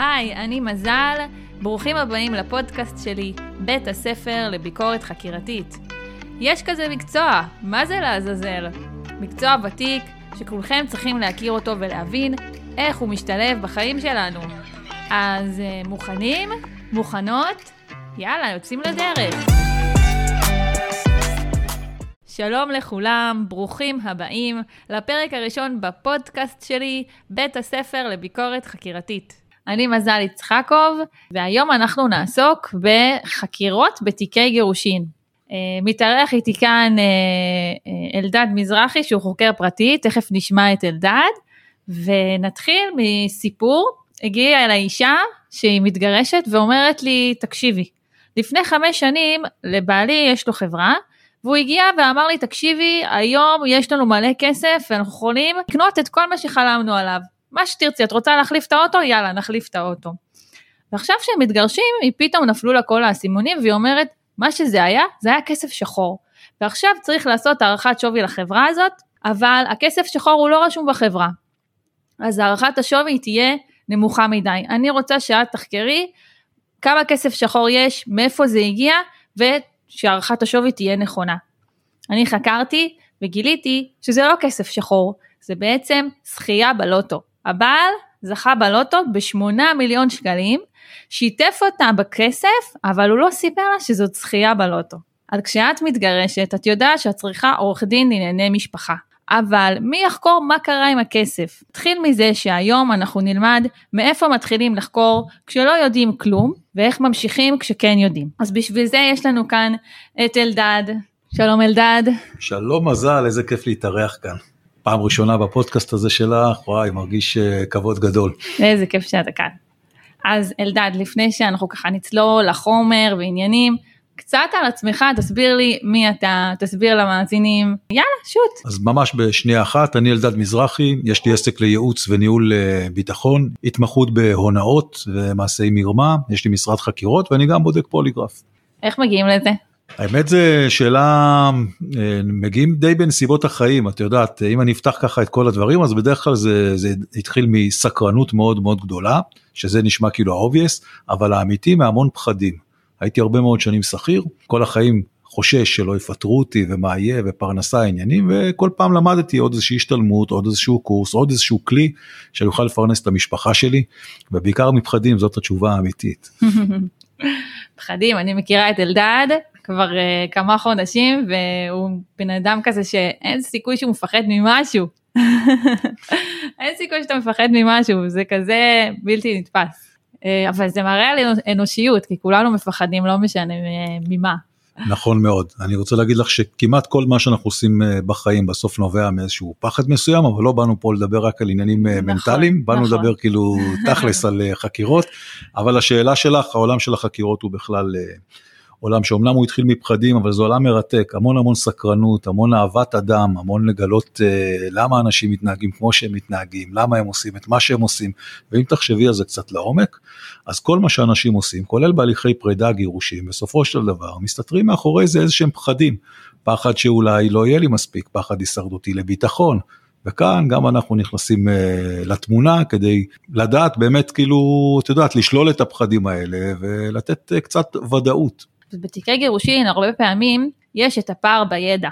היי, אני מזל, ברוכים הבאים לפודקאסט שלי, בית הספר לביקורת חקירתית. יש כזה מקצוע, מה זה לעזאזל? מקצוע ותיק, שכולכם צריכים להכיר אותו ולהבין איך הוא משתלב בחיים שלנו. אז אה, מוכנים? מוכנות? יאללה, יוצאים לדרך. שלום לכולם, ברוכים הבאים לפרק הראשון בפודקאסט שלי, בית הספר לביקורת חקירתית. אני מזל יצחקוב, והיום אנחנו נעסוק בחקירות בתיקי גירושין. Uh, מתארח איתי כאן uh, uh, אלדד מזרחי שהוא חוקר פרטי, תכף נשמע את אלדד, ונתחיל מסיפור, הגיעה אל האישה שהיא מתגרשת ואומרת לי, תקשיבי, לפני חמש שנים לבעלי יש לו חברה, והוא הגיע ואמר לי, תקשיבי, היום יש לנו מלא כסף ואנחנו יכולים לקנות את כל מה שחלמנו עליו. מה שתרצי, את רוצה להחליף את האוטו? יאללה, נחליף את האוטו. ועכשיו שהם מתגרשים, היא פתאום נפלו לה כל האסימונים והיא אומרת, מה שזה היה, זה היה כסף שחור. ועכשיו צריך לעשות הערכת שווי לחברה הזאת, אבל הכסף שחור הוא לא רשום בחברה. אז הערכת השווי תהיה נמוכה מדי. אני רוצה שאת תחקרי כמה כסף שחור יש, מאיפה זה הגיע, ושהערכת השווי תהיה נכונה. אני חקרתי וגיליתי שזה לא כסף שחור, זה בעצם זכייה בלוטו. הבעל זכה בלוטו בשמונה מיליון שקלים, שיתף אותה בכסף, אבל הוא לא סיפר לה שזאת זכייה בלוטו. אז כשאת מתגרשת, את יודעת שאת צריכה עורך דין לענייני משפחה. אבל מי יחקור מה קרה עם הכסף? נתחיל מזה שהיום אנחנו נלמד מאיפה מתחילים לחקור כשלא יודעים כלום, ואיך ממשיכים כשכן יודעים. אז בשביל זה יש לנו כאן את אלדד. שלום אלדד. שלום מזל, איזה כיף להתארח כאן. פעם ראשונה בפודקאסט הזה שלך, וואי, מרגיש uh, כבוד גדול. איזה כיף שאתה כאן. אז אלדד, לפני שאנחנו ככה נצלול לחומר ועניינים, קצת על עצמך, תסביר לי מי אתה, תסביר למאזינים, יאללה, שוט. אז ממש בשנייה אחת, אני אלדד מזרחי, יש לי עסק לייעוץ וניהול אה, ביטחון, התמחות בהונאות ומעשי מרמה, יש לי משרד חקירות ואני גם בודק פוליגרף. איך מגיעים לזה? האמת זה שאלה, אה, מגיעים די בנסיבות החיים, את יודעת, אם אני אפתח ככה את כל הדברים, אז בדרך כלל זה, זה התחיל מסקרנות מאוד מאוד גדולה, שזה נשמע כאילו ה-obvious, אבל האמיתי מהמון פחדים. הייתי הרבה מאוד שנים שכיר, כל החיים חושש שלא יפטרו אותי ומה יהיה ופרנסה עניינים וכל פעם למדתי עוד איזושהי השתלמות עוד איזשהו קורס עוד איזשהו כלי שאני אוכל לפרנס את המשפחה שלי ובעיקר מפחדים זאת התשובה האמיתית. פחדים אני מכירה את אלדד כבר uh, כמה חודשים והוא בן אדם כזה שאין סיכוי שהוא מפחד ממשהו. אין סיכוי שאתה מפחד ממשהו זה כזה בלתי נתפס. Uh, אבל זה מראה על אנושיות כי כולנו מפחדים לא משנה uh, ממה. נכון מאוד אני רוצה להגיד לך שכמעט כל מה שאנחנו עושים בחיים בסוף נובע מאיזשהו פחד מסוים אבל לא באנו פה לדבר רק על עניינים נכון, מנטליים באנו נכון. לדבר כאילו תכלס על חקירות אבל השאלה שלך העולם של החקירות הוא בכלל עולם שאומנם הוא התחיל מפחדים אבל זה עולם מרתק. המון המון סקרנות המון אהבת אדם המון לגלות uh, למה אנשים מתנהגים כמו שהם מתנהגים למה הם עושים את מה שהם עושים. ואם תחשבי על זה קצת לעומק אז כל מה שאנשים עושים כולל בהליכי פרידה גירושים בסופו של דבר מסתתרים מאחורי זה איזה שהם פחדים. פחד שאולי לא יהיה לי מספיק פחד הישרדותי לביטחון. וכאן גם אנחנו נכנסים uh, לתמונה כדי לדעת באמת כאילו את יודעת לשלול את הפחדים האלה ולתת uh, קצת ודאות. בתיקי גירושין הרבה פעמים יש את הפער בידע.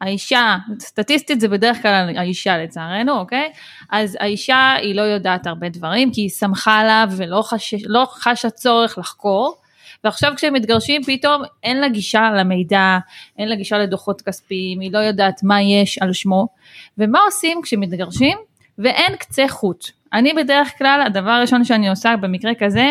האישה, סטטיסטית זה בדרך כלל האישה לצערנו, אוקיי? אז האישה היא לא יודעת הרבה דברים כי היא שמחה עליו ולא חש, לא חשה צורך לחקור. ועכשיו כשהם מתגרשים פתאום אין לה גישה למידע, אין לה גישה לדוחות כספיים, היא לא יודעת מה יש על שמו. ומה עושים כשמתגרשים? ואין קצה חוט. אני בדרך כלל, הדבר הראשון שאני עושה במקרה כזה,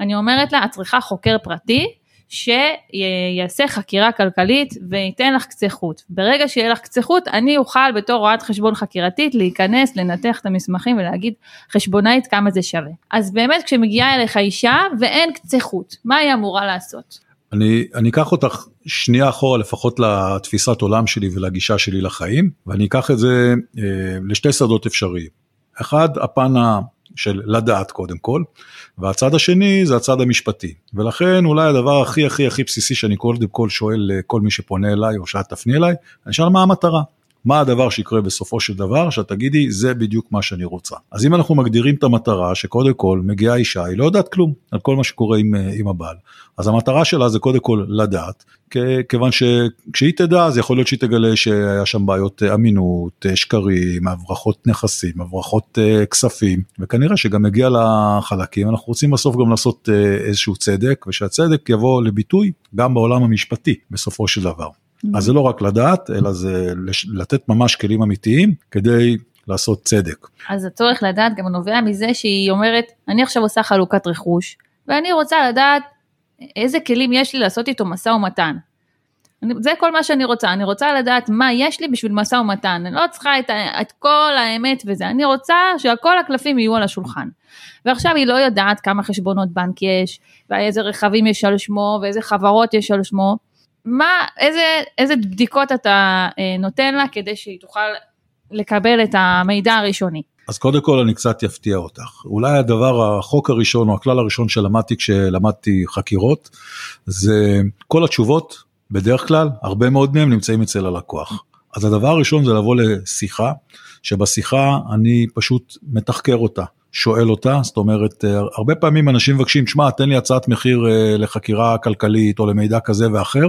אני אומרת לה, את צריכה חוקר פרטי, שיעשה חקירה כלכלית וייתן לך קצה חוט. ברגע שיהיה לך קצה חוט, אני אוכל בתור רואת חשבון חקירתית להיכנס, לנתח את המסמכים ולהגיד חשבונאית כמה זה שווה. אז באמת כשמגיעה אליך אישה ואין קצה חוט, מה היא אמורה לעשות? אני, אני אקח אותך שנייה אחורה לפחות לתפיסת עולם שלי ולגישה שלי לחיים, ואני אקח את זה אה, לשתי שדות אפשריים. אחד, הפן של לדעת קודם כל, והצד השני זה הצד המשפטי. ולכן אולי הדבר הכי הכי הכי בסיסי שאני קודם כל שואל לכל מי שפונה אליי או שאת תפני אליי, אני שואל מה המטרה. מה הדבר שיקרה בסופו של דבר, שאת תגידי, זה בדיוק מה שאני רוצה. אז אם אנחנו מגדירים את המטרה, שקודם כל מגיעה אישה, היא לא יודעת כלום על כל מה שקורה עם, עם הבעל. אז המטרה שלה זה קודם כל לדעת, כיוון שכשהיא תדע, אז יכול להיות שהיא תגלה שהיה שם בעיות אמינות, שקרים, הברחות נכסים, הברחות כספים, וכנראה שגם מגיע לחלקים, אנחנו רוצים בסוף גם לעשות איזשהו צדק, ושהצדק יבוא לביטוי גם בעולם המשפטי בסופו של דבר. אז זה לא רק לדעת, אלא זה לתת ממש כלים אמיתיים כדי לעשות צדק. אז הצורך לדעת גם נובע מזה שהיא אומרת, אני עכשיו עושה חלוקת רכוש, ואני רוצה לדעת איזה כלים יש לי לעשות איתו משא ומתן. זה כל מה שאני רוצה, אני רוצה לדעת מה יש לי בשביל משא ומתן, אני לא צריכה את, את כל האמת וזה, אני רוצה שכל הקלפים יהיו על השולחן. ועכשיו היא לא יודעת כמה חשבונות בנק יש, ואיזה רכבים יש על שמו, ואיזה חברות יש על שמו, מה, איזה, איזה בדיקות אתה אה, נותן לה כדי שהיא תוכל לקבל את המידע הראשוני? אז קודם כל אני קצת אפתיע אותך. אולי הדבר, החוק הראשון או הכלל הראשון שלמדתי כשלמדתי חקירות, זה כל התשובות, בדרך כלל, הרבה מאוד מהם נמצאים אצל הלקוח. אז הדבר הראשון זה לבוא לשיחה, שבשיחה אני פשוט מתחקר אותה. שואל אותה, זאת אומרת, אה, הרבה פעמים אנשים מבקשים, שמע, תן לי הצעת מחיר אה, לחקירה כלכלית או למידע כזה ואחר,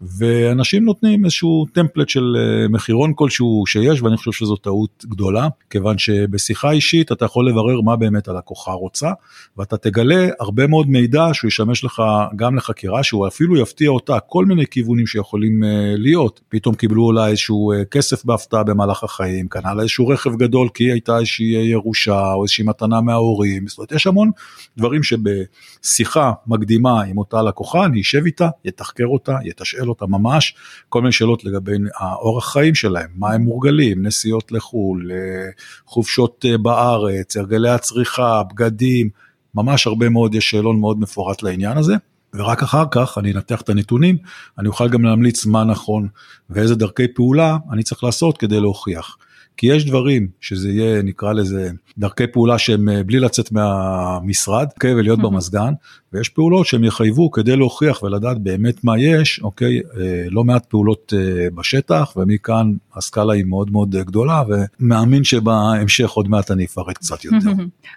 ואנשים נותנים איזשהו טמפלט של אה, מחירון כלשהו שיש ואני חושב שזו טעות גדולה כיוון שבשיחה אישית אתה יכול לברר מה באמת הלקוחה רוצה ואתה תגלה הרבה מאוד מידע שהוא ישמש לך גם לחקירה שהוא אפילו יפתיע אותה כל מיני כיוונים שיכולים אה, להיות. פתאום קיבלו אולי איזשהו אה, כסף בהפתעה במהלך החיים קנה לה איזשהו רכב גדול כי הייתה איזושהי ירושה או איזושהי מתנה מההורים. זאת אומרת יש המון דברים שבשיחה מקדימה עם אותה לקוחה אני אשב איתה יתחקר אותה יתשאל אותה ממש כל מיני שאלות לגבי האורח חיים שלהם, מה הם מורגלים, נסיעות לחו"ל, אה, חופשות אה, בארץ, הרגלי הצריכה, בגדים, ממש הרבה מאוד, יש שאלון מאוד מפורט לעניין הזה. ורק אחר כך אני אנתח את הנתונים, אני אוכל גם להמליץ מה נכון ואיזה דרכי פעולה אני צריך לעשות כדי להוכיח. כי יש דברים שזה יהיה נקרא לזה דרכי פעולה שהם אה, בלי לצאת מהמשרד אוקיי ולהיות במזגן ויש פעולות שהם יחייבו כדי להוכיח ולדעת באמת מה יש אוקיי אה, לא מעט פעולות אה, בשטח ומכאן הסקאלה היא מאוד מאוד גדולה ומאמין שבהמשך עוד מעט אני אפרט קצת יותר.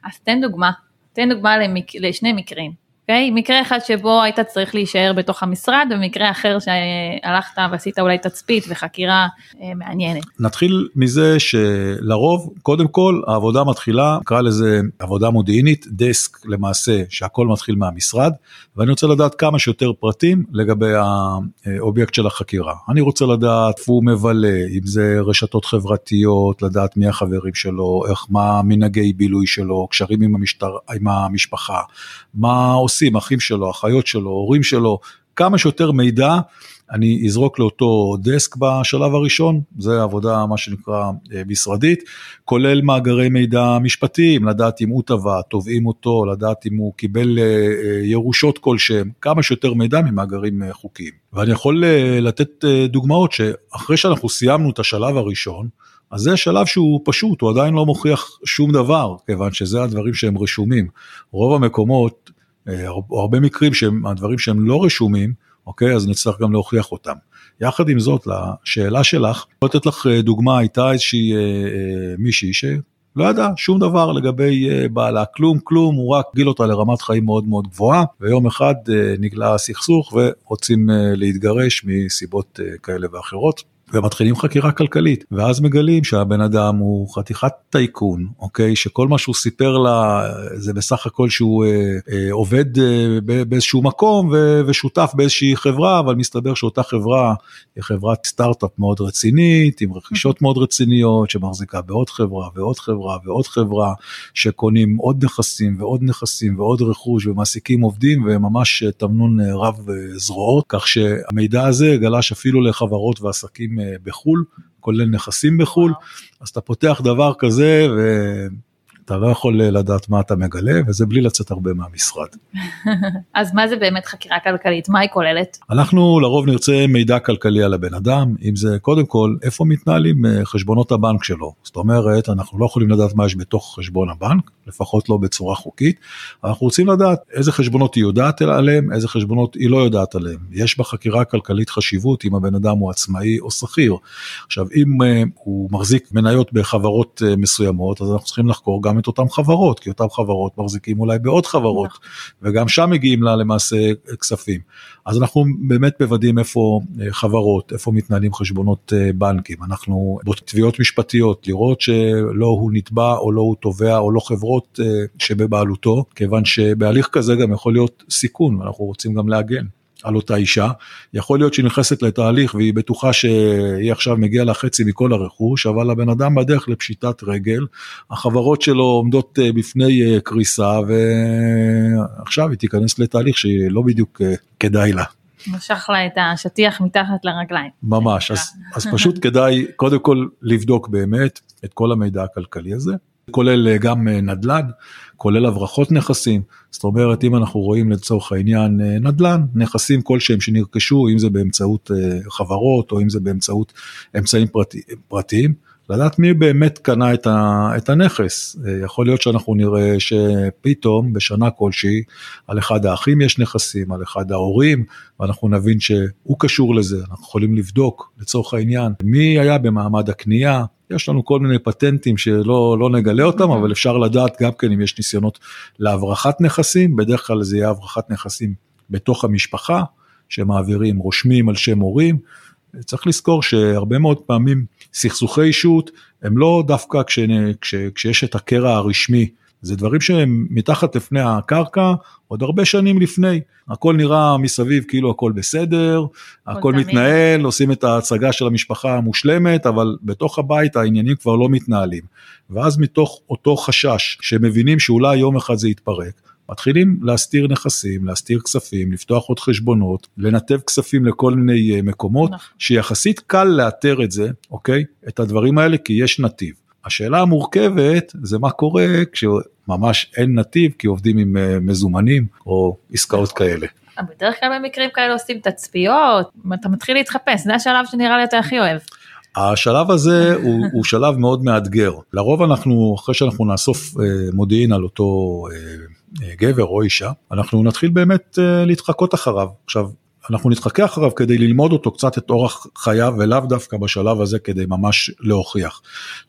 אז תן דוגמה תן דוגמה למק... לשני מקרים. אוקיי? Okay? מקרה אחד שבו היית צריך להישאר בתוך המשרד ומקרה אחר שהלכת ועשית אולי תצפית וחקירה אה, מעניינת. נתחיל מזה שלרוב קודם כל העבודה מתחילה נקרא לזה עבודה מודיעינית דסק למעשה שהכל מתחיל מהמשרד ואני רוצה לדעת כמה שיותר פרטים לגבי האובייקט של החקירה. אני רוצה לדעת איפה הוא מבלה אם זה רשתות חברתיות לדעת מי החברים שלו איך מה מנהגי בילוי שלו קשרים עם, המשטר, עם המשפחה מה עושים. עושים, אחים שלו, אחיות שלו, הורים שלו, כמה שיותר מידע אני אזרוק לאותו דסק בשלב הראשון, זה עבודה מה שנקרא אה, משרדית, כולל מאגרי מידע משפטיים, לדעת אם הוא תבע, תובעים אותו, לדעת אם הוא קיבל אה, אה, ירושות כלשהם, כמה שיותר מידע ממאגרים חוקיים. ואני יכול לתת דוגמאות שאחרי שאנחנו סיימנו את השלב הראשון, אז זה שלב שהוא פשוט, הוא עדיין לא מוכיח שום דבר, כיוון שזה הדברים שהם רשומים. רוב המקומות או הרבה מקרים שהם הדברים שהם לא רשומים, אוקיי, אז נצטרך גם להוכיח אותם. יחד עם זאת, לשאלה שלך, אני לתת לך אה, דוגמה, הייתה איזושהי אה, אה, מישהי שלא ידעה שום דבר לגבי אה, בעלה, כלום כלום, הוא רק גיל אותה לרמת חיים מאוד מאוד גבוהה, ויום אחד אה, נגלה הסכסוך ורוצים אה, להתגרש מסיבות אה, כאלה ואחרות. ומתחילים חקירה כלכלית ואז מגלים שהבן אדם הוא חתיכת טייקון אוקיי? שכל מה שהוא סיפר לה זה בסך הכל שהוא אה, אה, עובד אה, באיזשהו מקום ו, ושותף באיזושהי חברה אבל מסתבר שאותה חברה היא חברת סטארט-אפ מאוד רצינית עם רכישות מאוד רציניות שמחזיקה בעוד חברה ועוד חברה ועוד חברה שקונים עוד נכסים ועוד נכסים ועוד רכוש ומעסיקים עובדים וממש תמנון רב זרועות. כך שהמידע הזה גלש אפילו לחברות ועסקים בחו"ל, כולל נכסים בחו"ל, אז אתה פותח דבר כזה אתה לא יכול לדעת מה אתה מגלה, וזה בלי לצאת הרבה מהמשרד. אז מה זה באמת חקירה כלכלית? מה היא כוללת? אנחנו לרוב נרצה מידע כלכלי על הבן אדם, אם זה קודם כל איפה מתנהלים אה, חשבונות הבנק שלו. זאת אומרת, אנחנו לא יכולים לדעת מה יש בתוך חשבון הבנק, לפחות לא בצורה חוקית. אנחנו רוצים לדעת איזה חשבונות היא יודעת עליהם, איזה חשבונות היא לא יודעת עליהם. יש בחקירה הכלכלית חשיבות אם הבן אדם הוא עצמאי או שכיר. עכשיו, אם uh, הוא מחזיק מניות בחברות uh, מסוימות, אז אנחנו צריכים לחקור גם את אותן חברות, כי אותן חברות מחזיקים אולי בעוד חברות, נכון. וגם שם מגיעים לה למעשה כספים. אז אנחנו באמת מוודאים איפה uh, חברות, איפה מתנהלים חשבונות uh, בנקים. אנחנו בתביעות משפטיות, לראות שלא הוא נתבע או לא הוא תובע או לא חברות שבבעלותו, כיוון שבהליך כזה גם יכול להיות סיכון, ואנחנו רוצים גם להגן. על אותה אישה, יכול להיות שהיא נכנסת לתהליך והיא בטוחה שהיא עכשיו מגיעה לה חצי מכל הרכוש, אבל הבן אדם בדרך לפשיטת רגל, החברות שלו עומדות אה, בפני אה, קריסה ועכשיו היא תיכנס לתהליך שלא בדיוק אה, כדאי לה. משך לה את השטיח מתחת לרגליים. ממש, אז, אז פשוט כדאי קודם כל לבדוק באמת את כל המידע הכלכלי הזה, כולל גם נדל"ן, כולל הברחות נכסים, זאת אומרת אם אנחנו רואים לצורך העניין אה, נדל"ן, נכסים כלשהם שנרכשו, אם זה באמצעות אה, חברות או אם זה באמצעות אמצעים פרטי, פרטיים, לדעת מי באמת קנה את, ה, את הנכס. אה, יכול להיות שאנחנו נראה שפתאום בשנה כלשהי על אחד האחים יש נכסים, על אחד ההורים, ואנחנו נבין שהוא קשור לזה, אנחנו יכולים לבדוק לצורך העניין מי היה במעמד הקנייה, יש לנו כל מיני פטנטים שלא לא נגלה אותם, אבל אפשר לדעת גם כן אם יש ניסיונות להברחת נכסים, בדרך כלל זה יהיה הברחת נכסים בתוך המשפחה, שמעבירים, רושמים על שם הורים. צריך לזכור שהרבה מאוד פעמים סכסוכי אישות הם לא דווקא כש, כש, כשיש את הקרע הרשמי זה דברים שהם מתחת לפני הקרקע עוד הרבה שנים לפני. הכל נראה מסביב כאילו הכל בסדר, הכל מתנהל, עושים את ההצגה של המשפחה המושלמת, אבל בתוך הבית העניינים כבר לא מתנהלים. ואז מתוך אותו חשש שמבינים שאולי יום אחד זה יתפרק, מתחילים להסתיר נכסים, להסתיר כספים, לפתוח עוד חשבונות, לנתב כספים לכל מיני אה, מקומות, נכון. שיחסית קל לאתר את זה, אוקיי? את הדברים האלה, כי יש נתיב. השאלה המורכבת זה מה קורה כשממש אין נתיב כי עובדים עם אה, מזומנים או עסקאות. כאלה. בדרך כלל במקרים כאלה עושים תצפיות, אתה מתחיל להתחפש, זה השלב שנראה לי אתה הכי אוהב. השלב הזה הוא, הוא שלב מאוד מאתגר. לרוב אנחנו, אחרי שאנחנו נאסוף אה, מודיעין על אותו אה, גבר או אישה, אנחנו נתחיל באמת להתחקות אחריו. עכשיו, אנחנו נתחכה אחריו כדי ללמוד אותו קצת את אורח חייו ולאו דווקא בשלב הזה כדי ממש להוכיח.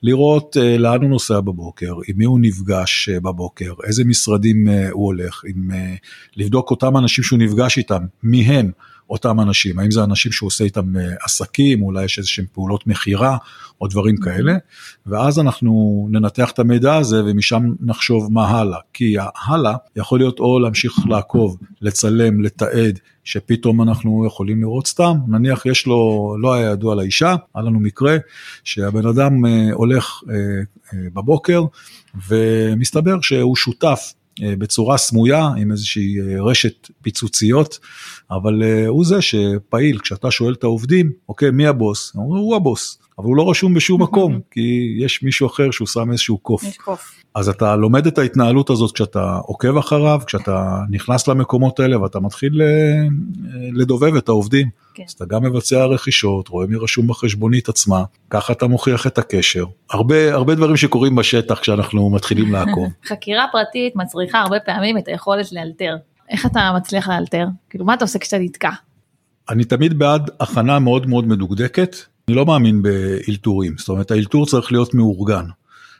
לראות uh, לאן הוא נוסע בבוקר, עם מי הוא נפגש uh, בבוקר, איזה משרדים uh, הוא הולך, עם, לבדוק אותם אנשים שהוא נפגש איתם, מי הם. אותם אנשים, האם זה אנשים שהוא עושה איתם אה, עסקים, אולי יש איזה שהם פעולות מכירה או דברים mm-hmm. כאלה, ואז אנחנו ננתח את המידע הזה ומשם נחשוב מה הלאה, כי הלאה יכול להיות או להמשיך לעקוב, לצלם, לתעד, שפתאום אנחנו יכולים לראות סתם, נניח יש לו, לא היה ידוע לאישה, היה לנו מקרה שהבן אדם אה, הולך אה, בבוקר ומסתבר שהוא שותף בצורה סמויה עם איזושהי רשת פיצוציות אבל uh, הוא זה שפעיל, כשאתה שואל את העובדים, אוקיי, מי הבוס? הוא הבוס, אבל הוא לא רשום בשום מקום, כי יש מישהו אחר שהוא שם איזשהו קוף. אז אתה לומד את ההתנהלות הזאת כשאתה עוקב אחריו, כשאתה נכנס למקומות האלה ואתה מתחיל אה, לדובב את העובדים. כן. אז אתה גם מבצע רכישות, רואה מי רשום בחשבונית עצמה, ככה אתה מוכיח את הקשר. הרבה, הרבה דברים שקורים בשטח כשאנחנו מתחילים לעקוב. חקירה פרטית מצריכה הרבה פעמים את היכולת לאלתר. איך אתה מצליח לאלתר? כאילו מה אתה עושה כשאתה נתקע? אני תמיד בעד הכנה מאוד מאוד מדוקדקת, אני לא מאמין באלתורים, זאת אומרת האלתור צריך להיות מאורגן.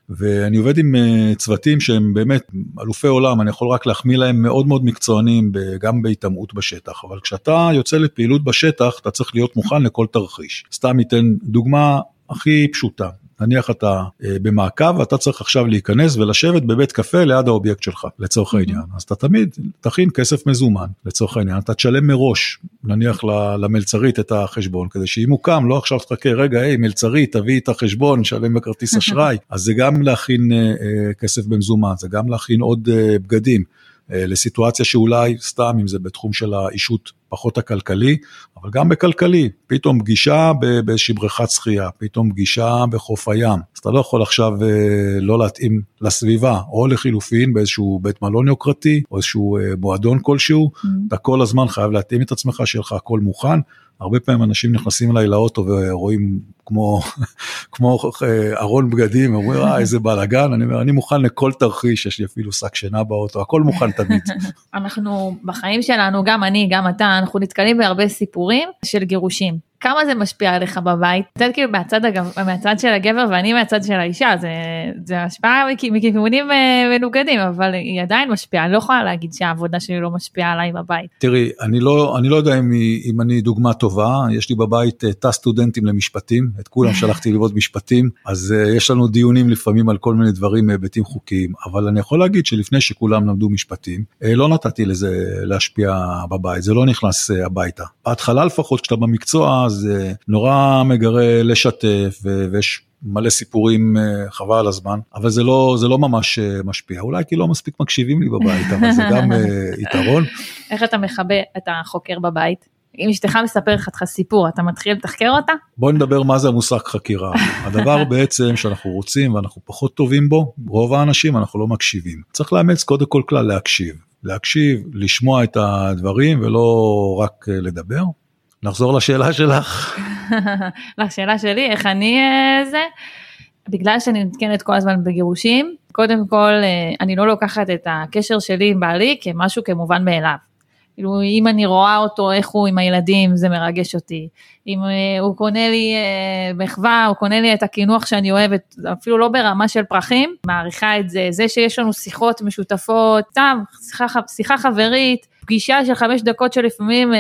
ואני עובד עם אה, צוותים שהם באמת אלופי עולם, אני יכול רק להחמיא להם מאוד מאוד מקצוענים גם בהיטמעות בשטח, אבל כשאתה יוצא לפעילות בשטח אתה צריך להיות מוכן לכל תרחיש. סתם ניתן דוגמה הכי פשוטה, נניח אתה אה, במעקב ואתה צריך עכשיו להיכנס ולשבת בבית קפה ליד האובייקט שלך לצורך העניין. אז אתה תמיד תכין כסף מזומן לצורך העניין. אתה תשלם מראש נניח למלצרית את החשבון כדי שאם הוא קם לא עכשיו תחכה רגע היי מלצרית תביא את החשבון שלם בכרטיס אשראי. אז זה גם להכין אה, אה, כסף במזומן זה גם להכין עוד בגדים. לסיטואציה שאולי סתם אם זה בתחום של האישות פחות הכלכלי, אבל גם בכלכלי, פתאום פגישה באיזושהי בריכת שחייה, פתאום פגישה בחוף הים, אז אתה לא יכול עכשיו לא להתאים לסביבה, או לחילופין באיזשהו בית מלון יוקרתי, או איזשהו מועדון כלשהו, mm-hmm. אתה כל הזמן חייב להתאים את עצמך, שיהיה לך הכל מוכן. הרבה פעמים אנשים נכנסים אליי לאוטו ורואים כמו, כמו אה, ארון בגדים, אומרים, אה, איזה בלאגן, אני אומר, אני מוכן לכל תרחיש, יש לי אפילו שק שינה באוטו, הכל מוכן תמיד. אנחנו בחיים שלנו, גם אני, גם אתה, אנחנו נתקלים בהרבה סיפורים של גירושים. כמה זה משפיע עליך בבית? אתה כאילו מהצד, מהצד של הגבר ואני מהצד של האישה, זה, זה השפעה מכיוונים אה, מנוגדים, אבל היא עדיין משפיעה, אני לא יכולה להגיד שהעבודה שלי לא משפיעה עליי בבית. תראי, אני לא, אני לא יודע אם, אם אני דוגמה טובה, יש לי בבית אה, תא סטודנטים למשפטים, את כולם שלחתי ללמוד משפטים, אז uh, יש לנו דיונים לפעמים על כל מיני דברים מהיבטים חוקיים, אבל אני יכול להגיד שלפני שכולם למדו משפטים, לא נתתי לזה להשפיע בבית, זה לא נכנס הביתה. בהתחלה לפחות, כשאתה במקצוע, זה נורא מגרה לשתף ויש מלא סיפורים אה, חבל על הזמן, אבל זה לא, זה לא ממש אה, משפיע, אולי כי לא מספיק מקשיבים לי בבית, אבל זה גם אה, יתרון. איך אתה מכבה את החוקר בבית? אם אשתך מספרת לך סיפור, אתה מתחיל לתחקר אותה? בוא נדבר מה זה המושג חקירה. הדבר בעצם שאנחנו רוצים ואנחנו פחות טובים בו, רוב האנשים אנחנו לא מקשיבים. צריך לאמץ קודם כל כלל להקשיב. להקשיב, לשמוע את הדברים ולא רק לדבר. נחזור לשאלה שלך. לשאלה שלי, איך אני אה, זה? בגלל שאני נתקנת כל הזמן בגירושים, קודם כל אה, אני לא לוקחת את הקשר שלי עם בעלי כמשהו כמובן מאליו. כאילו אם אני רואה אותו איך הוא עם הילדים זה מרגש אותי. אם אה, הוא קונה לי מחווה, הוא קונה לי את הקינוח שאני אוהבת, אפילו לא ברמה של פרחים, מעריכה את זה. זה שיש לנו שיחות משותפות, סתם שיחה, שיחה חברית, פגישה של חמש דקות שלפעמים אה,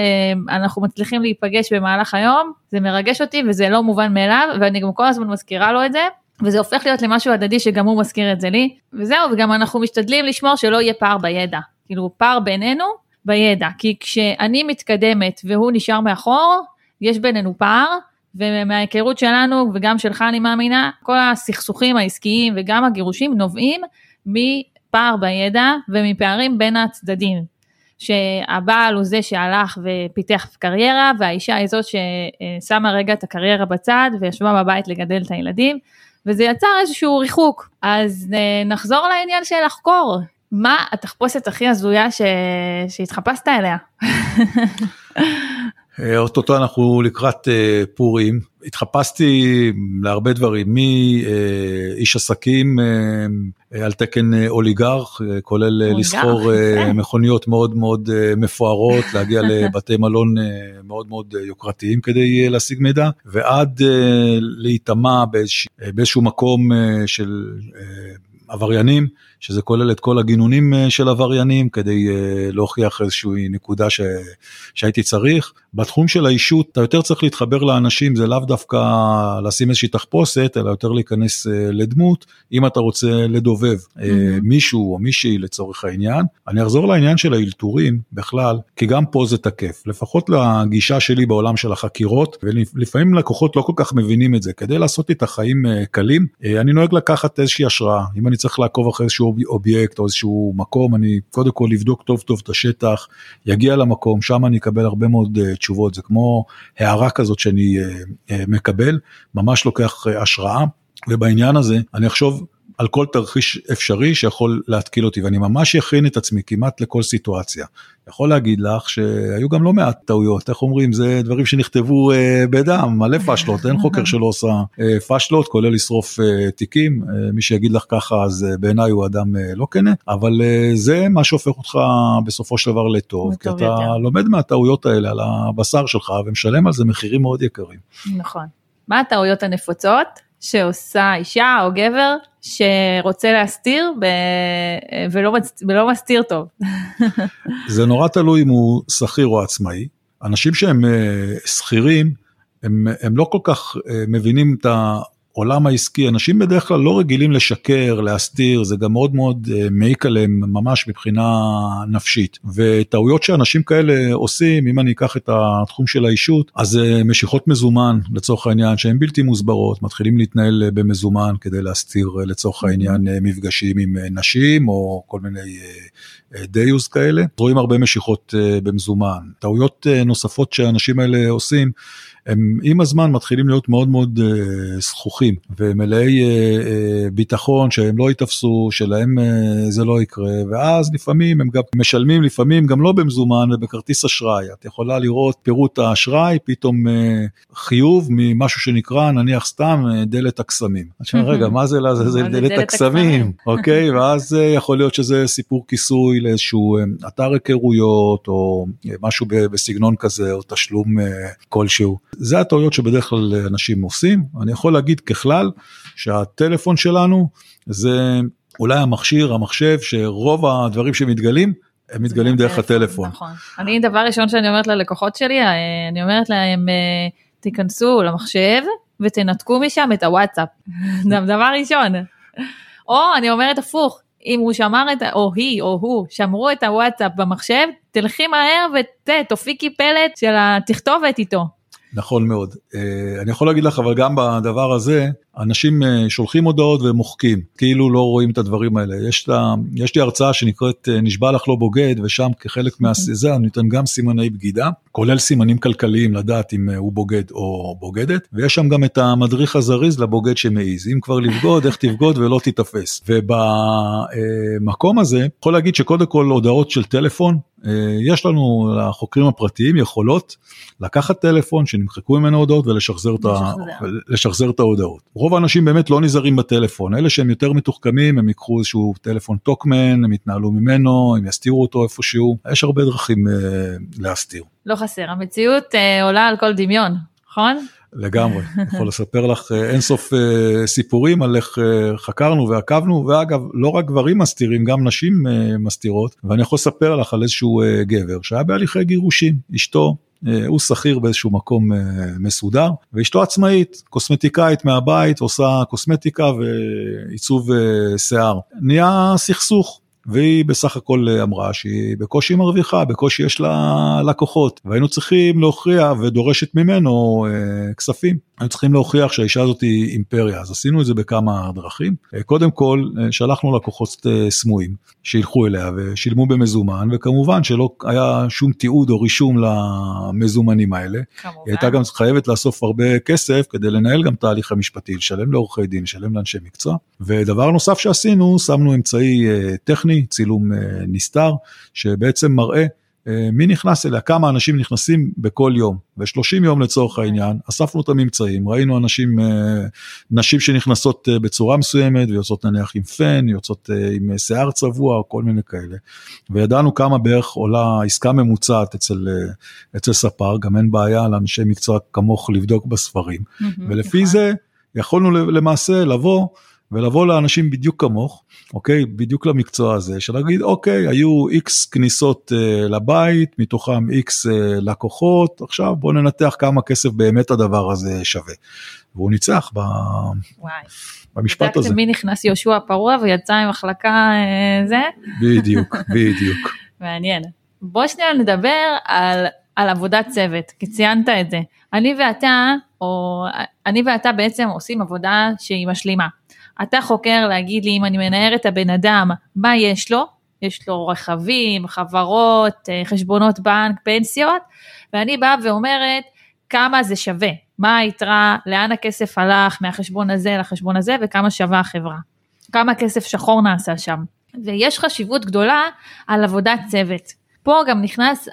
אנחנו מצליחים להיפגש במהלך היום, זה מרגש אותי וזה לא מובן מאליו, ואני גם כל הזמן מזכירה לו את זה. וזה הופך להיות למשהו הדדי שגם הוא מזכיר את זה לי, וזהו, וגם אנחנו משתדלים לשמור שלא יהיה פער בידע, כאילו פער בינינו בידע, כי כשאני מתקדמת והוא נשאר מאחור, יש בינינו פער, ומההיכרות שלנו וגם שלך אני מאמינה, כל הסכסוכים העסקיים וגם הגירושים נובעים מפער בידע ומפערים בין הצדדים. שהבעל הוא זה שהלך ופיתח קריירה והאישה היא זאת ששמה רגע את הקריירה בצד וישבה בבית לגדל את הילדים וזה יצר איזשהו ריחוק. אז אה, נחזור לעניין של לחקור. מה התחפושת הכי הזויה ש... שהתחפשת אליה? אה, אוטוטו אנחנו לקראת אה, פורים, התחפשתי להרבה דברים, מאיש עסקים אה, על תקן אוליגרך, כולל לסחור מכוניות מאוד מאוד מפוארות, להגיע לבתי מלון מאוד מאוד יוקרתיים כדי להשיג מידע, ועד להיטמע באיזשהו מקום של עבריינים. שזה כולל את כל הגינונים אה, של עבריינים כדי אה, להוכיח איזושהי נקודה ש... שהייתי צריך. בתחום של האישות אתה יותר צריך להתחבר לאנשים, זה לאו דווקא לשים איזושהי תחפושת, אלא יותר להיכנס אה, לדמות, אם אתה רוצה לדובב mm-hmm. מישהו או מישהי לצורך העניין. אני אחזור לעניין של האלתורים בכלל, כי גם פה זה תקף, לפחות לגישה שלי בעולם של החקירות, ולפעמים לקוחות לא כל כך מבינים את זה, כדי לעשות את החיים קלים, אני נוהג לקחת איזושהי השראה, אם אני צריך לעקוב אחרי איזשהו אובייקט או איזשהו מקום, אני קודם כל לבדוק טוב טוב את השטח, יגיע למקום, שם אני אקבל הרבה מאוד uh, תשובות, זה כמו הערה כזאת שאני uh, uh, מקבל, ממש לוקח uh, השראה, ובעניין הזה אני אחשוב על כל תרחיש אפשרי שיכול להתקיל אותי, ואני ממש אכין את עצמי כמעט לכל סיטואציה. יכול להגיד לך שהיו גם לא מעט טעויות, איך אומרים, זה דברים שנכתבו אה, בדם, מלא פשלות, אין חוקר שלא עושה אה, פשלות, כולל לשרוף אה, תיקים, אה, מי שיגיד לך ככה אז אה, בעיניי הוא אדם אה, לא כנה, אבל אה, זה מה שהופך אותך בסופו של דבר לטוב, כי אתה יותר. לומד מהטעויות האלה על הבשר שלך ומשלם על זה מחירים מאוד יקרים. נכון. מה הטעויות הנפוצות? שעושה אישה או גבר שרוצה להסתיר ב... ולא, מצ... ולא מסתיר טוב. זה נורא תלוי אם הוא שכיר או עצמאי. אנשים שהם אה, שכירים, הם, הם לא כל כך אה, מבינים את העולם העסקי, אנשים בדרך כלל לא רגילים לשקר, להסתיר, זה גם מאוד מאוד אה, מעיק עליהם ממש מבחינה נפשית. וטעויות שאנשים כאלה עושים, אם אני אקח את התחום של האישות, אז זה משיכות מזומן לצורך העניין, שהן בלתי מוסברות, מתחילים להתנהל אה, במזומן כדי להסתיר אה, לצורך העניין מפגשים עם נשים או כל מיני דיוס כאלה. רואים הרבה משיכות במזומן. טעויות נוספות שהאנשים האלה עושים, הם עם הזמן מתחילים להיות מאוד מאוד uh, זכוכים ומלאי uh, uh, ביטחון שהם לא ייתפסו, שלהם זה לא יקרה, ואז לפעמים הם גם משלמים לפעמים גם לא במזומן ובכרטיס אשראי. את יכולה לראות פירוט האשראי, פתאום חיוב ממשהו שנקרא נניח סתם דלת הקסמים. שואלת רגע מה זה לזה זה דלת הקסמים, אוקיי? ואז יכול להיות שזה סיפור כיסוי לאיזשהו אתר היכרויות או משהו בסגנון כזה או תשלום כלשהו. זה הטעויות שבדרך כלל אנשים עושים. אני יכול להגיד ככלל שהטלפון שלנו זה אולי המכשיר, המחשב, שרוב הדברים שמתגלים, הם מתגלים דרך הטלפון. נכון. אני דבר ראשון שאני אומרת ללקוחות שלי, אה, אני אומרת להם, אה, תיכנסו למחשב ותנתקו משם את הוואטסאפ. דבר ראשון. או אני אומרת הפוך, אם הוא שמר את, או היא או הוא, שמרו את הוואטסאפ במחשב, תלכי מהר ותופיקי פלט של התכתובת איתו. נכון מאוד. אה, אני יכול להגיד לך, אבל גם בדבר הזה, אנשים אה, שולחים הודעות ומוחקים, כאילו לא רואים את הדברים האלה. יש, לה, יש לי הרצאה שנקראת אה, נשבע לך לא בוגד, ושם כחלק מהזה אני נותן גם סימני בגידה, כולל סימנים כלכליים לדעת אם הוא בוגד או בוגדת, ויש שם גם את המדריך הזריז לבוגד שמעיז. אם כבר לבגוד, איך תבגוד ולא תיתפס. ובמקום הזה, יכול להגיד שקודם כל הודעות של טלפון, יש לנו לחוקרים הפרטיים יכולות לקחת טלפון שנמחקו ממנו הודעות ולשחזר את ההודעות. רוב האנשים באמת לא נזהרים בטלפון, אלה שהם יותר מתוחכמים הם ייקחו איזשהו טלפון טוקמן, הם יתנהלו ממנו, הם יסתירו אותו איפשהו, יש הרבה דרכים אה, להסתיר. לא חסר, המציאות אה, עולה על כל דמיון, נכון? לגמרי, יכול לספר לך אה, אינסוף אה, סיפורים על איך אה, חקרנו ועקבנו, ואגב, לא רק גברים מסתירים, גם נשים אה, מסתירות, ואני יכול לספר לך על איזשהו אה, גבר שהיה בהליכי גירושים, אשתו הוא שכיר באיזשהו מקום אה, מסודר, ואשתו עצמאית, קוסמטיקאית מהבית, עושה קוסמטיקה ועיצוב אה, שיער. נהיה סכסוך. והיא בסך הכל אמרה שהיא בקושי מרוויחה, בקושי יש לה לקוחות, והיינו צריכים להוכיח ודורשת ממנו אה, כספים. היינו צריכים להוכיח שהאישה הזאת היא אימפריה, אז עשינו את זה בכמה דרכים. אה, קודם כל, אה, שלחנו לקוחות אה, סמויים שילכו אליה ושילמו במזומן, וכמובן שלא היה שום תיעוד או רישום למזומנים האלה. כמובן. היא הייתה גם חייבת לאסוף הרבה כסף כדי לנהל גם תהליך המשפטי, לשלם לעורכי דין, לשלם לאנשי מקצוע. ודבר נוסף שעשינו, שמנו אמצעי טכני, צילום נסתר, שבעצם מראה אה, מי נכנס אליה, כמה אנשים נכנסים בכל יום, ו-30 יום לצורך העניין, אספנו את הממצאים, ראינו אנשים, אה, נשים שנכנסות אה, בצורה מסוימת ויוצאות נניח עם פן, יוצאות עם שיער צבוע או כל מיני כאלה, וידענו כמה בערך עולה עסקה ממוצעת אצל, אצל ספר, גם אין בעיה לאנשי מקצוע כמוך לבדוק בספרים, ולפי נכון. זה יכולנו למעשה לבוא ולבוא לאנשים בדיוק כמוך, אוקיי, בדיוק למקצוע הזה, של להגיד, אוקיי, היו איקס כניסות uh, לבית, מתוכם איקס uh, לקוחות, עכשיו בוא ננתח כמה כסף באמת הדבר הזה שווה. והוא ניצח ב... וואי. במשפט הזה. מי נכנס יהושע פרוע ויצא עם מחלקה uh, זה? בדיוק, בדיוק. מעניין. בוא שנייה נדבר על, על עבודת צוות, כי ציינת את זה. אני ואתה, או אני ואתה בעצם עושים עבודה שהיא משלימה. אתה חוקר להגיד לי אם אני מנער את הבן אדם, מה יש לו? יש לו רכבים, חברות, אה, חשבונות בנק, פנסיות, ואני באה ואומרת כמה זה שווה, מה היתרה, לאן הכסף הלך מהחשבון הזה לחשבון הזה וכמה שווה החברה, כמה כסף שחור נעשה שם. ויש חשיבות גדולה על עבודת צוות. פה גם נכנס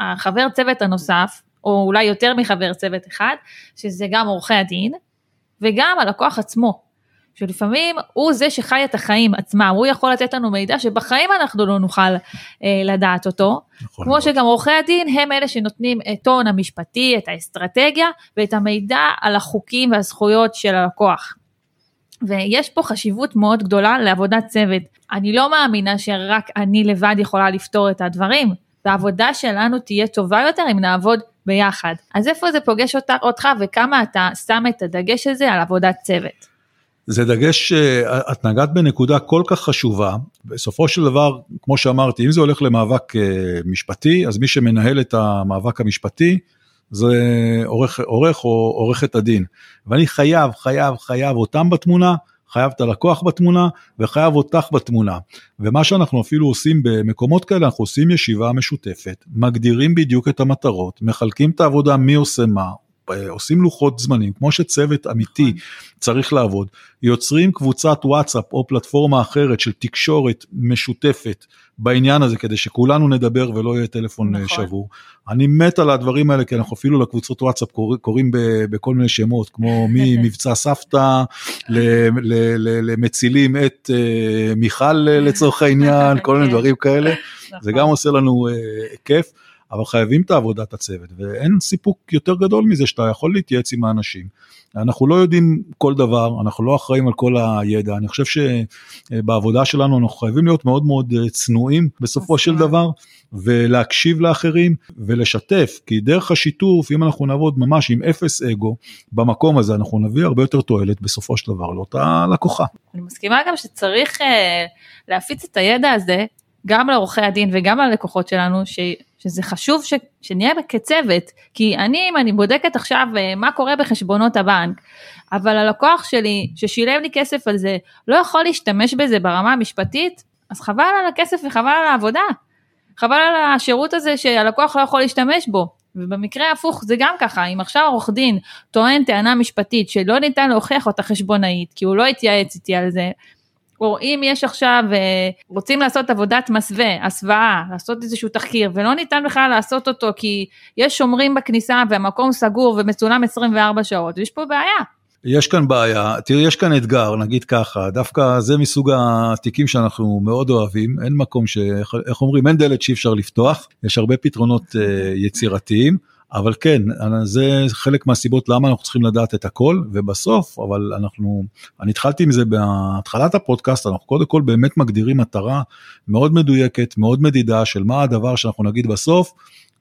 החבר צוות הנוסף, או אולי יותר מחבר צוות אחד, שזה גם עורכי הדין, וגם הלקוח עצמו. שלפעמים הוא זה שחי את החיים עצמם, הוא יכול לתת לנו מידע שבחיים אנחנו לא נוכל אה, לדעת אותו, נכון כמו מאוד. שגם עורכי הדין הם אלה שנותנים את טון המשפטי, את האסטרטגיה ואת המידע על החוקים והזכויות של הלקוח. ויש פה חשיבות מאוד גדולה לעבודת צוות. אני לא מאמינה שרק אני לבד יכולה לפתור את הדברים. והעבודה שלנו תהיה טובה יותר אם נעבוד ביחד. אז איפה זה פוגש אותך, אותך וכמה אתה שם את הדגש הזה על עבודת צוות? זה דגש, אה, את נגעת בנקודה כל כך חשובה, בסופו של דבר, כמו שאמרתי, אם זה הולך למאבק אה, משפטי, אז מי שמנהל את המאבק המשפטי זה עורך, עורך או עורכת הדין. ואני חייב, חייב, חייב אותם בתמונה, חייב את הלקוח בתמונה וחייב אותך בתמונה. ומה שאנחנו אפילו עושים במקומות כאלה, אנחנו עושים ישיבה משותפת, מגדירים בדיוק את המטרות, מחלקים את העבודה מי עושה מה, עושים לוחות זמנים, כמו שצוות אמיתי נכון. צריך לעבוד, יוצרים קבוצת וואטסאפ או פלטפורמה אחרת של תקשורת משותפת בעניין הזה, כדי שכולנו נדבר ולא יהיה טלפון אה, נכון. שבור. אני מת על הדברים האלה, כי אנחנו אפילו לקבוצות וואטסאפ קורא, קוראים בכל מיני שמות, כמו ממבצע ספתא למצילים את uh, מיכל אה, לצורך העניין, כל מיני כן. דברים כאלה, זה גם נכון. עושה לנו כיף. אבל חייבים את העבודת הצוות, ואין סיפוק יותר גדול מזה שאתה יכול להתייעץ עם האנשים. אנחנו לא יודעים כל דבר, אנחנו לא אחראים על כל הידע, אני חושב שבעבודה שלנו אנחנו חייבים להיות מאוד מאוד אה, צנועים בסופו של דבר, ולהקשיב לאחרים ולשתף, כי דרך השיתוף, אם אנחנו נעבוד ממש עם אפס אגו במקום הזה, אנחנו נביא הרבה יותר תועלת בסופו של דבר לאותה לקוחה. אני מסכימה גם שצריך uh, להפיץ את הידע הזה גם לעורכי הדין וגם ללקוחות שלנו, ש, שזה חשוב ש, שנהיה כצוות, כי אני, אם אני בודקת עכשיו אה, מה קורה בחשבונות הבנק, אבל הלקוח שלי ששילם לי כסף על זה, לא יכול להשתמש בזה ברמה המשפטית, אז חבל על הכסף וחבל על העבודה. חבל על השירות הזה שהלקוח לא יכול להשתמש בו. ובמקרה הפוך זה גם ככה, אם עכשיו עורך דין טוען טענה משפטית שלא ניתן להוכיח אותה חשבונאית, כי הוא לא התייעץ איתי על זה, או אם יש עכשיו, אה, רוצים לעשות עבודת מסווה, הסוואה, לעשות איזשהו תחקיר, ולא ניתן בכלל לעשות אותו כי יש שומרים בכניסה והמקום סגור ומצולם 24 שעות, יש פה בעיה. יש כאן בעיה, תראי יש כאן אתגר, נגיד ככה, דווקא זה מסוג התיקים שאנחנו מאוד אוהבים, אין מקום ש... איך אומרים, אין דלת שאי אפשר לפתוח, יש הרבה פתרונות uh, יצירתיים. אבל כן, זה חלק מהסיבות למה אנחנו צריכים לדעת את הכל, ובסוף, אבל אנחנו, אני התחלתי עם זה בהתחלת הפודקאסט, אנחנו קודם כל באמת מגדירים מטרה מאוד מדויקת, מאוד מדידה של מה הדבר שאנחנו נגיד בסוף,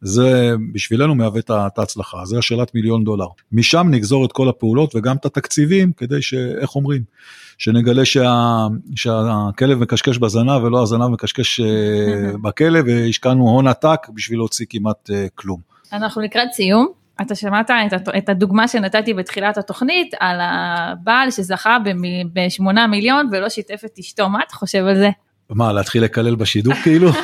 זה בשבילנו מהווה את ההצלחה, זה השאלת מיליון דולר. משם נגזור את כל הפעולות וגם את התקציבים, כדי שאיך אומרים, שנגלה שה, שהכלב מקשקש בזנב ולא הזנב מקשקש אה, בכלב, והשקענו הון עתק בשביל להוציא כמעט אה, כלום. אנחנו לקראת סיום. אתה שמעת את, את הדוגמה שנתתי בתחילת התוכנית על הבעל שזכה בשמונה מיליון ולא שיתף את אשתו, מה אתה חושב על זה? מה, להתחיל לקלל בשידור כאילו?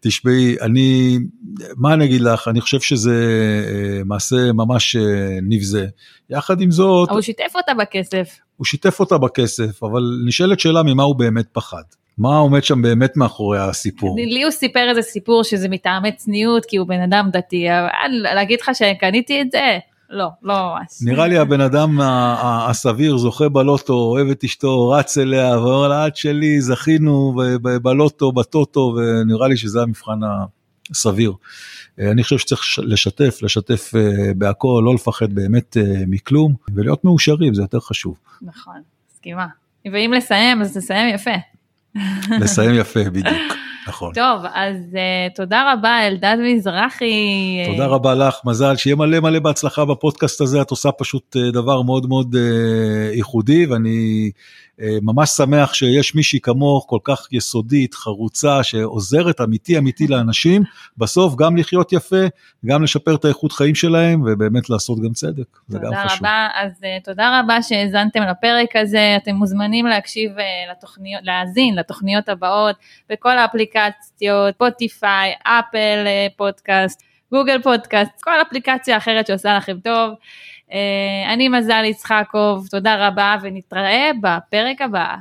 תשמעי, אני, מה אני אגיד לך, אני חושב שזה אה, מעשה ממש אה, נבזה. יחד עם זאת... הוא שיתף אותה בכסף. הוא שיתף אותה בכסף, אבל נשאלת שאלה ממה הוא באמת פחד. מה עומד שם באמת מאחורי הסיפור? לי הוא סיפר איזה סיפור שזה מטעמי צניעות כי הוא בן אדם דתי, אבל להגיד לך שקניתי את זה? לא, לא ממש. נראה לי הבן אדם הסביר זוכה בלוטו, אוהב את אשתו, רץ אליה ואומר לה עד שלי זכינו בלוטו, בטוטו, ונראה לי שזה המבחן הסביר. אני חושב שצריך לשתף, לשתף אה, בהכל, לא לפחד באמת אה, מכלום, ולהיות מאושרים זה יותר חשוב. נכון, מסכימה. ואם לסיים אז תסיים יפה. לסיים יפה בדיוק, נכון. טוב, אז uh, תודה רבה אלדד מזרחי. תודה רבה לך, מזל, שיהיה מלא מלא בהצלחה בפודקאסט הזה, את עושה פשוט uh, דבר מאוד מאוד uh, ייחודי, ואני אה, ממש שמח שיש מישהי כמוך כל כך יסודית, חרוצה, שעוזרת אמיתי אמיתי לאנשים, בסוף גם לחיות יפה, גם לשפר את האיכות חיים שלהם, ובאמת לעשות גם צדק, זה גם חשוב. תודה רבה, אז uh, תודה רבה שהאזנתם לפרק הזה, אתם מוזמנים להקשיב uh, לתוכניות, להאזין לתוכניות הבאות בכל האפליקציות, פוטיפיי, אפל פודקאסט, גוגל פודקאסט, כל אפליקציה אחרת שעושה לכם טוב. אה, אני מזל יצחקוב, תודה רבה ונתראה בפרק הבא.